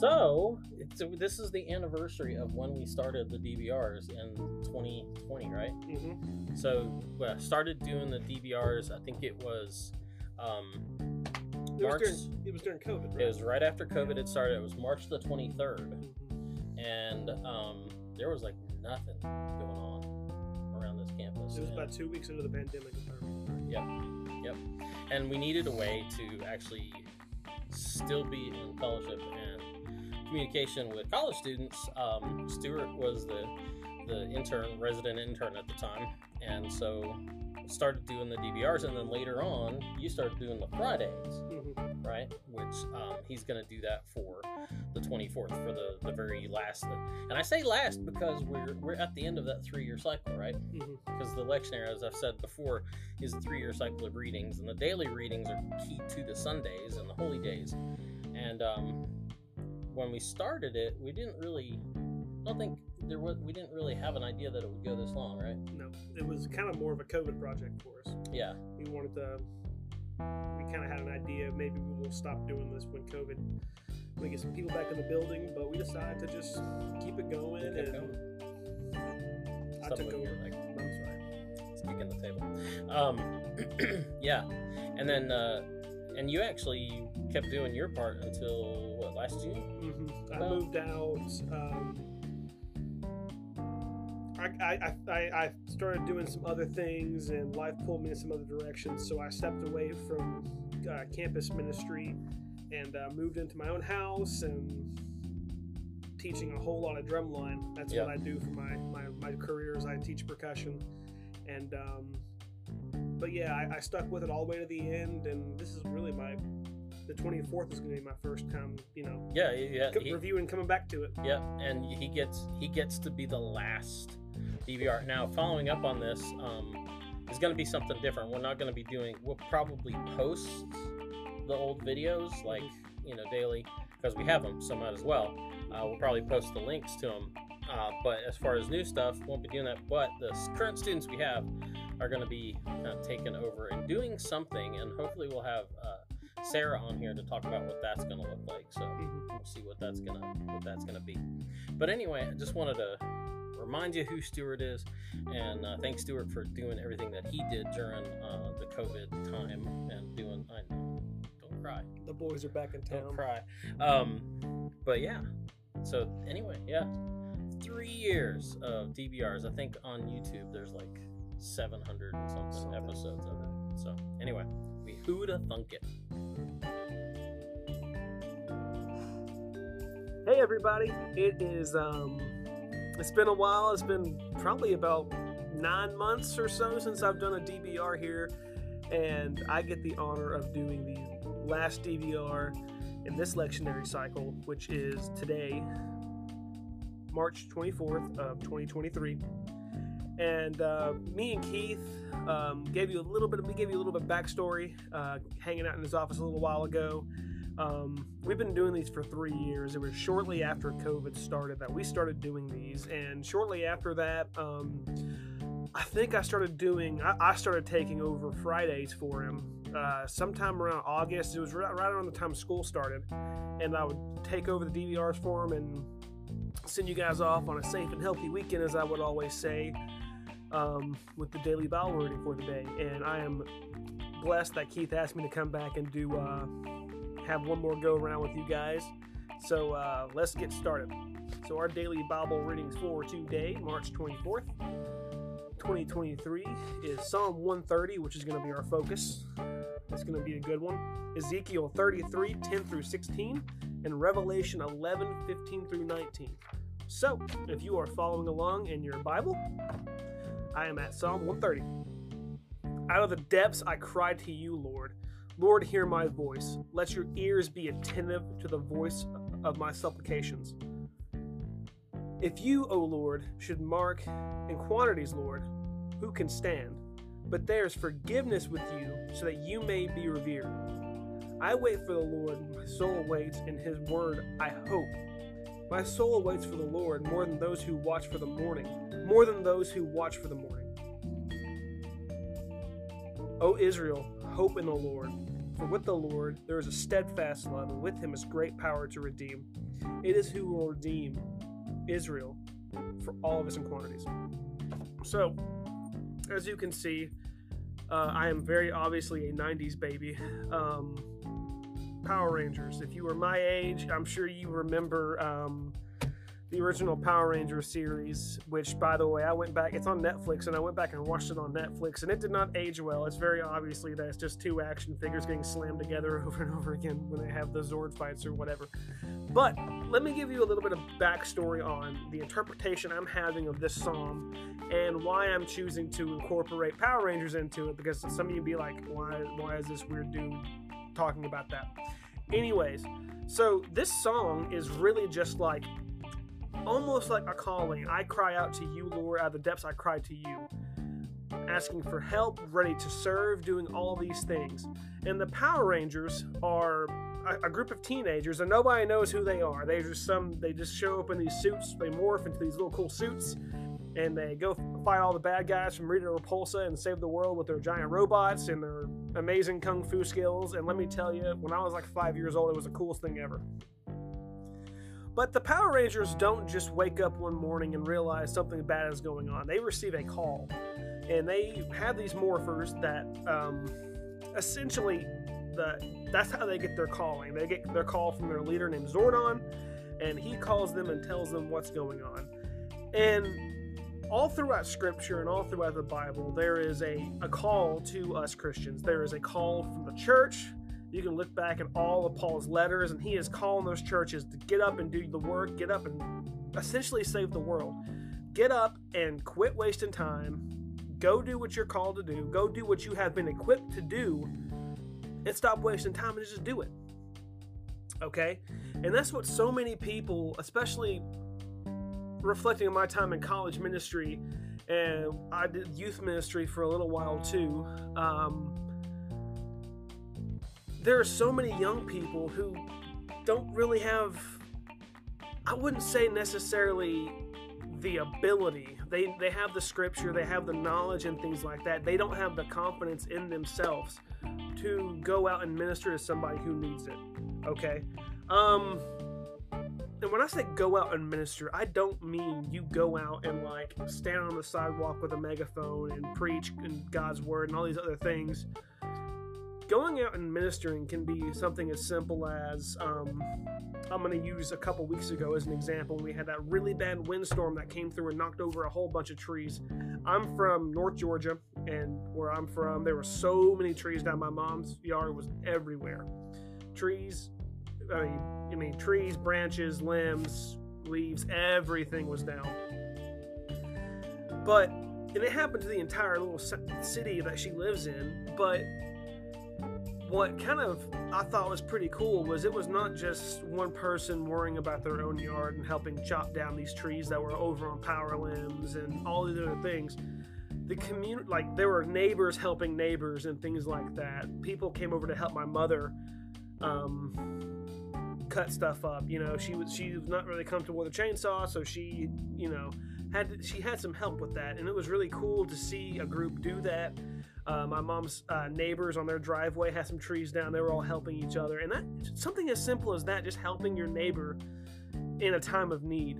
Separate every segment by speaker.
Speaker 1: So it's, this is the anniversary of when we started the DBRs in 2020, right?
Speaker 2: Mm-hmm.
Speaker 1: So uh, started doing the DBRs. I think it was um,
Speaker 2: It, was
Speaker 1: March.
Speaker 2: during, it was during COVID, right?
Speaker 1: It was right after COVID had started. It was March the 23rd,
Speaker 2: Mhm.
Speaker 1: and um, there was like nothing going on around this campus.
Speaker 2: It was
Speaker 1: And-
Speaker 2: about two weeks into the pandemic. I.
Speaker 1: Yep. And we needed a way to actually still be in fellowship and communication with college students. Um, Stuart was the the intern, resident intern at the time, and so started doing the DBRs. And then later on, you started doing the Fridays,
Speaker 2: Mhm.
Speaker 1: right? Which um, he's going to do that for the 24th for the the very last. And I say last because we're we're at the end of that three year cycle, right?
Speaker 2: Mhm.
Speaker 1: because the lectionary, as I've said before, is a three-year cycle of readings, and the daily readings are key to the Sundays and the holy days. And um, when we started it, we didn't really, I don't think there was, we didn't really have an idea that it would go this long, right?
Speaker 2: No, it was kind of more of a COVID project for us.
Speaker 1: Yeah,
Speaker 2: We wanted to. We kind of had an idea. Maybe we will stop doing this when COVID. We get some people back in the building, but we decided to just keep it going.
Speaker 1: Keep
Speaker 2: and
Speaker 1: going.
Speaker 2: I
Speaker 1: Something
Speaker 2: took over.
Speaker 1: leg.
Speaker 2: I'm sorry.
Speaker 1: it's kicking the table. Um, yeah, and then uh, and you actually kept doing your part until what last June?
Speaker 2: hmm I moved out. Um, I, I, I, I started doing some other things, and life pulled me in some other directions. So I stepped away from uh, campus ministry and uh, moved into my own house and teaching a whole lot of drumline. That's
Speaker 1: Yeah.
Speaker 2: what I do for my, my, my career. Is I teach percussion, and um, but yeah, I, I stuck with it all the way to the end. And this is really my the 24th is going to be my first time, you know,
Speaker 1: Yeah, yeah.
Speaker 2: co-
Speaker 1: he-
Speaker 2: reviewing coming back to it.
Speaker 1: Yeah, and he gets he gets to be the last DBR. Now, following up on this, um, is going to be something different. We're not going to be doing. We'll probably post the old videos like you know daily because we have them, so might as well. Uh, we'll probably post the links to them. Uh, but as far as new stuff, won't be doing that. But the current students we have are going to be kind of taking over and doing something, and hopefully we'll have uh, Sarah on here to talk about what that's going to look like. So
Speaker 2: Mhm.
Speaker 1: we'll see what that's gonna what that's gonna be. But anyway, I just wanted to remind you who Stuart is, and uh, thanks Stuart for doing everything that he did during uh, the COVID time and doing. I don't cry,
Speaker 2: The boys are back in town.
Speaker 1: don't cry. Um, but yeah. So anyway, yeah, three years of DBRs. I think on YouTube there's like 700 and something
Speaker 2: Something.
Speaker 1: episodes of it. So anyway, we who'da thunk it.
Speaker 2: Hey everybody, it is um it's been a while. It's been probably about 9 months or so since I've done a DBR here and I get the honor of doing the last DBR in this lectionary cycle, which is today March 24th of 2023. And uh, me and Keith um, gave you a little bit. We gave you a little bit of backstory, uh, hanging out in his office a little while ago. Um, we've been doing these for three years. It was shortly after COVID started that we started doing these, and shortly after that, um, I think I started doing. I, I started taking over Fridays for him. Uh, sometime around August, it was right, right around the time school started, and I would take over the DBRs for him and send you guys off on a safe and healthy weekend, as I would always say, um, with the daily Bible reading for the day. And I am blessed that Keith asked me to come back and do uh, have one more go around with you guys. So uh, let's get started. So our daily Bible readings for today, March 24th, 2023, is Psalm 130, which is going to be our focus. It's going to be a good one. Ezekiel 33, 10 through 16, and Revelation 11, 15 through 19. So, if you are following along in your Bible, I am at Psalm 130. Out of the depths I cried to you, Lord. Lord, hear my voice. Let your ears be attentive to the voice of my supplications. If you, O Lord, should mark iniquities, Lord, who can stand? But there is forgiveness with you, so that you may be revered. I wait for the Lord, my soul waits, in his word I hope. My soul waits for the Lord more than those who watch for the morning, more than those who watch for the morning. O Israel, hope in the Lord. For with the Lord there is a steadfast love, and with him is great power to redeem. It is who will redeem Israel for all of its iniquities. So, as you can see, uh, I am very obviously a 90s baby. Um, Power Rangers. If you were my age, I'm sure you remember um, the original Power Rangers series, which, by the way, I went back, it's on Netflix, and I went back and watched it on Netflix, and it did not age well. It's very obviously that it's just two action figures getting slammed together over and over again when they have the Zord fights or whatever. But let me give you a little bit of backstory on the interpretation I'm having of this song and why I'm choosing to incorporate Power Rangers into it, because some of you be like, why, why is this weird dude talking about that? Anyways, so this song is really just like almost like a calling. I cry out to you, Lord, out of the depths I cry to you. Asking for help, ready to serve, doing all these things. And the Power Rangers are a, group of teenagers, and nobody knows who they are. They just some they just show up in these suits. They morph into these little cool suits, and they go fight all the bad guys from Rita Repulsa and save the world with their giant robots and their amazing kung fu skills. And let me tell you, when I was like five years old, it was the coolest thing ever. But the Power Rangers don't just wake up one morning and realize something bad is going on. They receive a call, and they have these morphers that um, essentially the that's how they get their calling. They get their call from their leader named Zordon, and he calls them and tells them what's going on. And all throughout Scripture and all throughout the Bible, there is a, a call to us Christians. There is a call from the church you can look back at all of Paul's letters, and he is calling those churches to get up and do the work, get up and essentially save the world. Get up and quit wasting time. Go do what you're called to do. Go do what you have been equipped to do, and stop wasting time and just do it. Okay? And that's what so many people, especially reflecting on my time in college ministry, and I did youth ministry for a little while too. Um, there are so many young people who don't really have I wouldn't say necessarily the ability. They they have the scripture, they have the knowledge and things like that. They don't have the confidence in themselves to go out and minister to somebody who needs it. Okay? Um and when I say go out and minister, I don't mean you go out and like stand on the sidewalk with a megaphone and preach and God's word and all these other things going out and ministering can be something as simple as um, I'm going to use a couple weeks ago as an example. We had that really bad windstorm that came through and knocked over a whole bunch of trees. I'm from North Georgia, and where I'm from, there were so many trees down. My mom's yard was everywhere. Trees, I mean, I mean trees, branches, limbs, leaves, everything was down. But and it happened to the entire little city that she lives in. But what kind of I thought was pretty cool was it was not just one person worrying about their own yard and helping chop down these trees that were over on power limbs and all these other things. The community, like there were neighbors helping neighbors and things like that. People came over to help my mother um, cut stuff up. You know, she was she was not really comfortable with a chainsaw, so she you know had she had some help with that, and it was really cool to see a group do that uh, my mom's uh, neighbors on their driveway had some trees down. They were all helping each other, and that something as simple as that, just helping your neighbor in a time of need.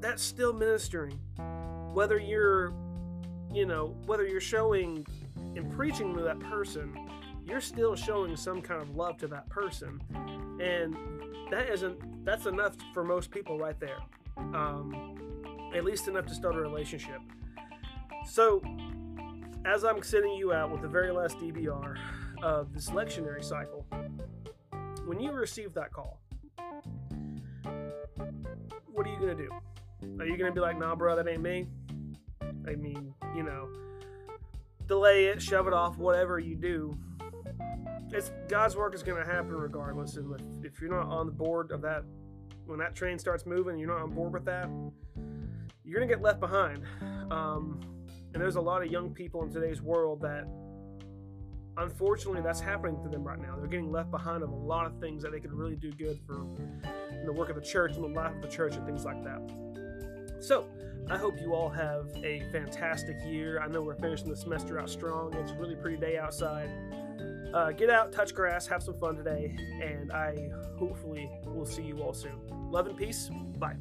Speaker 2: That's still ministering. Whether you're, you know, whether you're showing and preaching to that person, you're still showing some kind of love to that person, and that isn't that's enough for most people right there. Um, at least enough to start a relationship. So as I'm sending you out with the very last DBR of this lectionary cycle, when you receive that call, what are you to do? Are you to be like, nah, bro, that ain't me? I mean, you know, delay it, shove it off, whatever you do. It's God's work is going to happen regardless. And if, if you're not on the board of that, when that train starts moving, you're not on board with that, you're going to get left behind. Um, and there's a lot of young people in today's world that unfortunately that's happening to them right now. They're getting left behind of a lot of things that they could really do good for the work of the church and the life of the church and things like that. So, I hope you all have a fantastic year. I know we're finishing the semester out strong. It's a really pretty day outside. Uh, get out, touch grass, have some fun today, and I hopefully will see you all soon. Love and peace. Bye.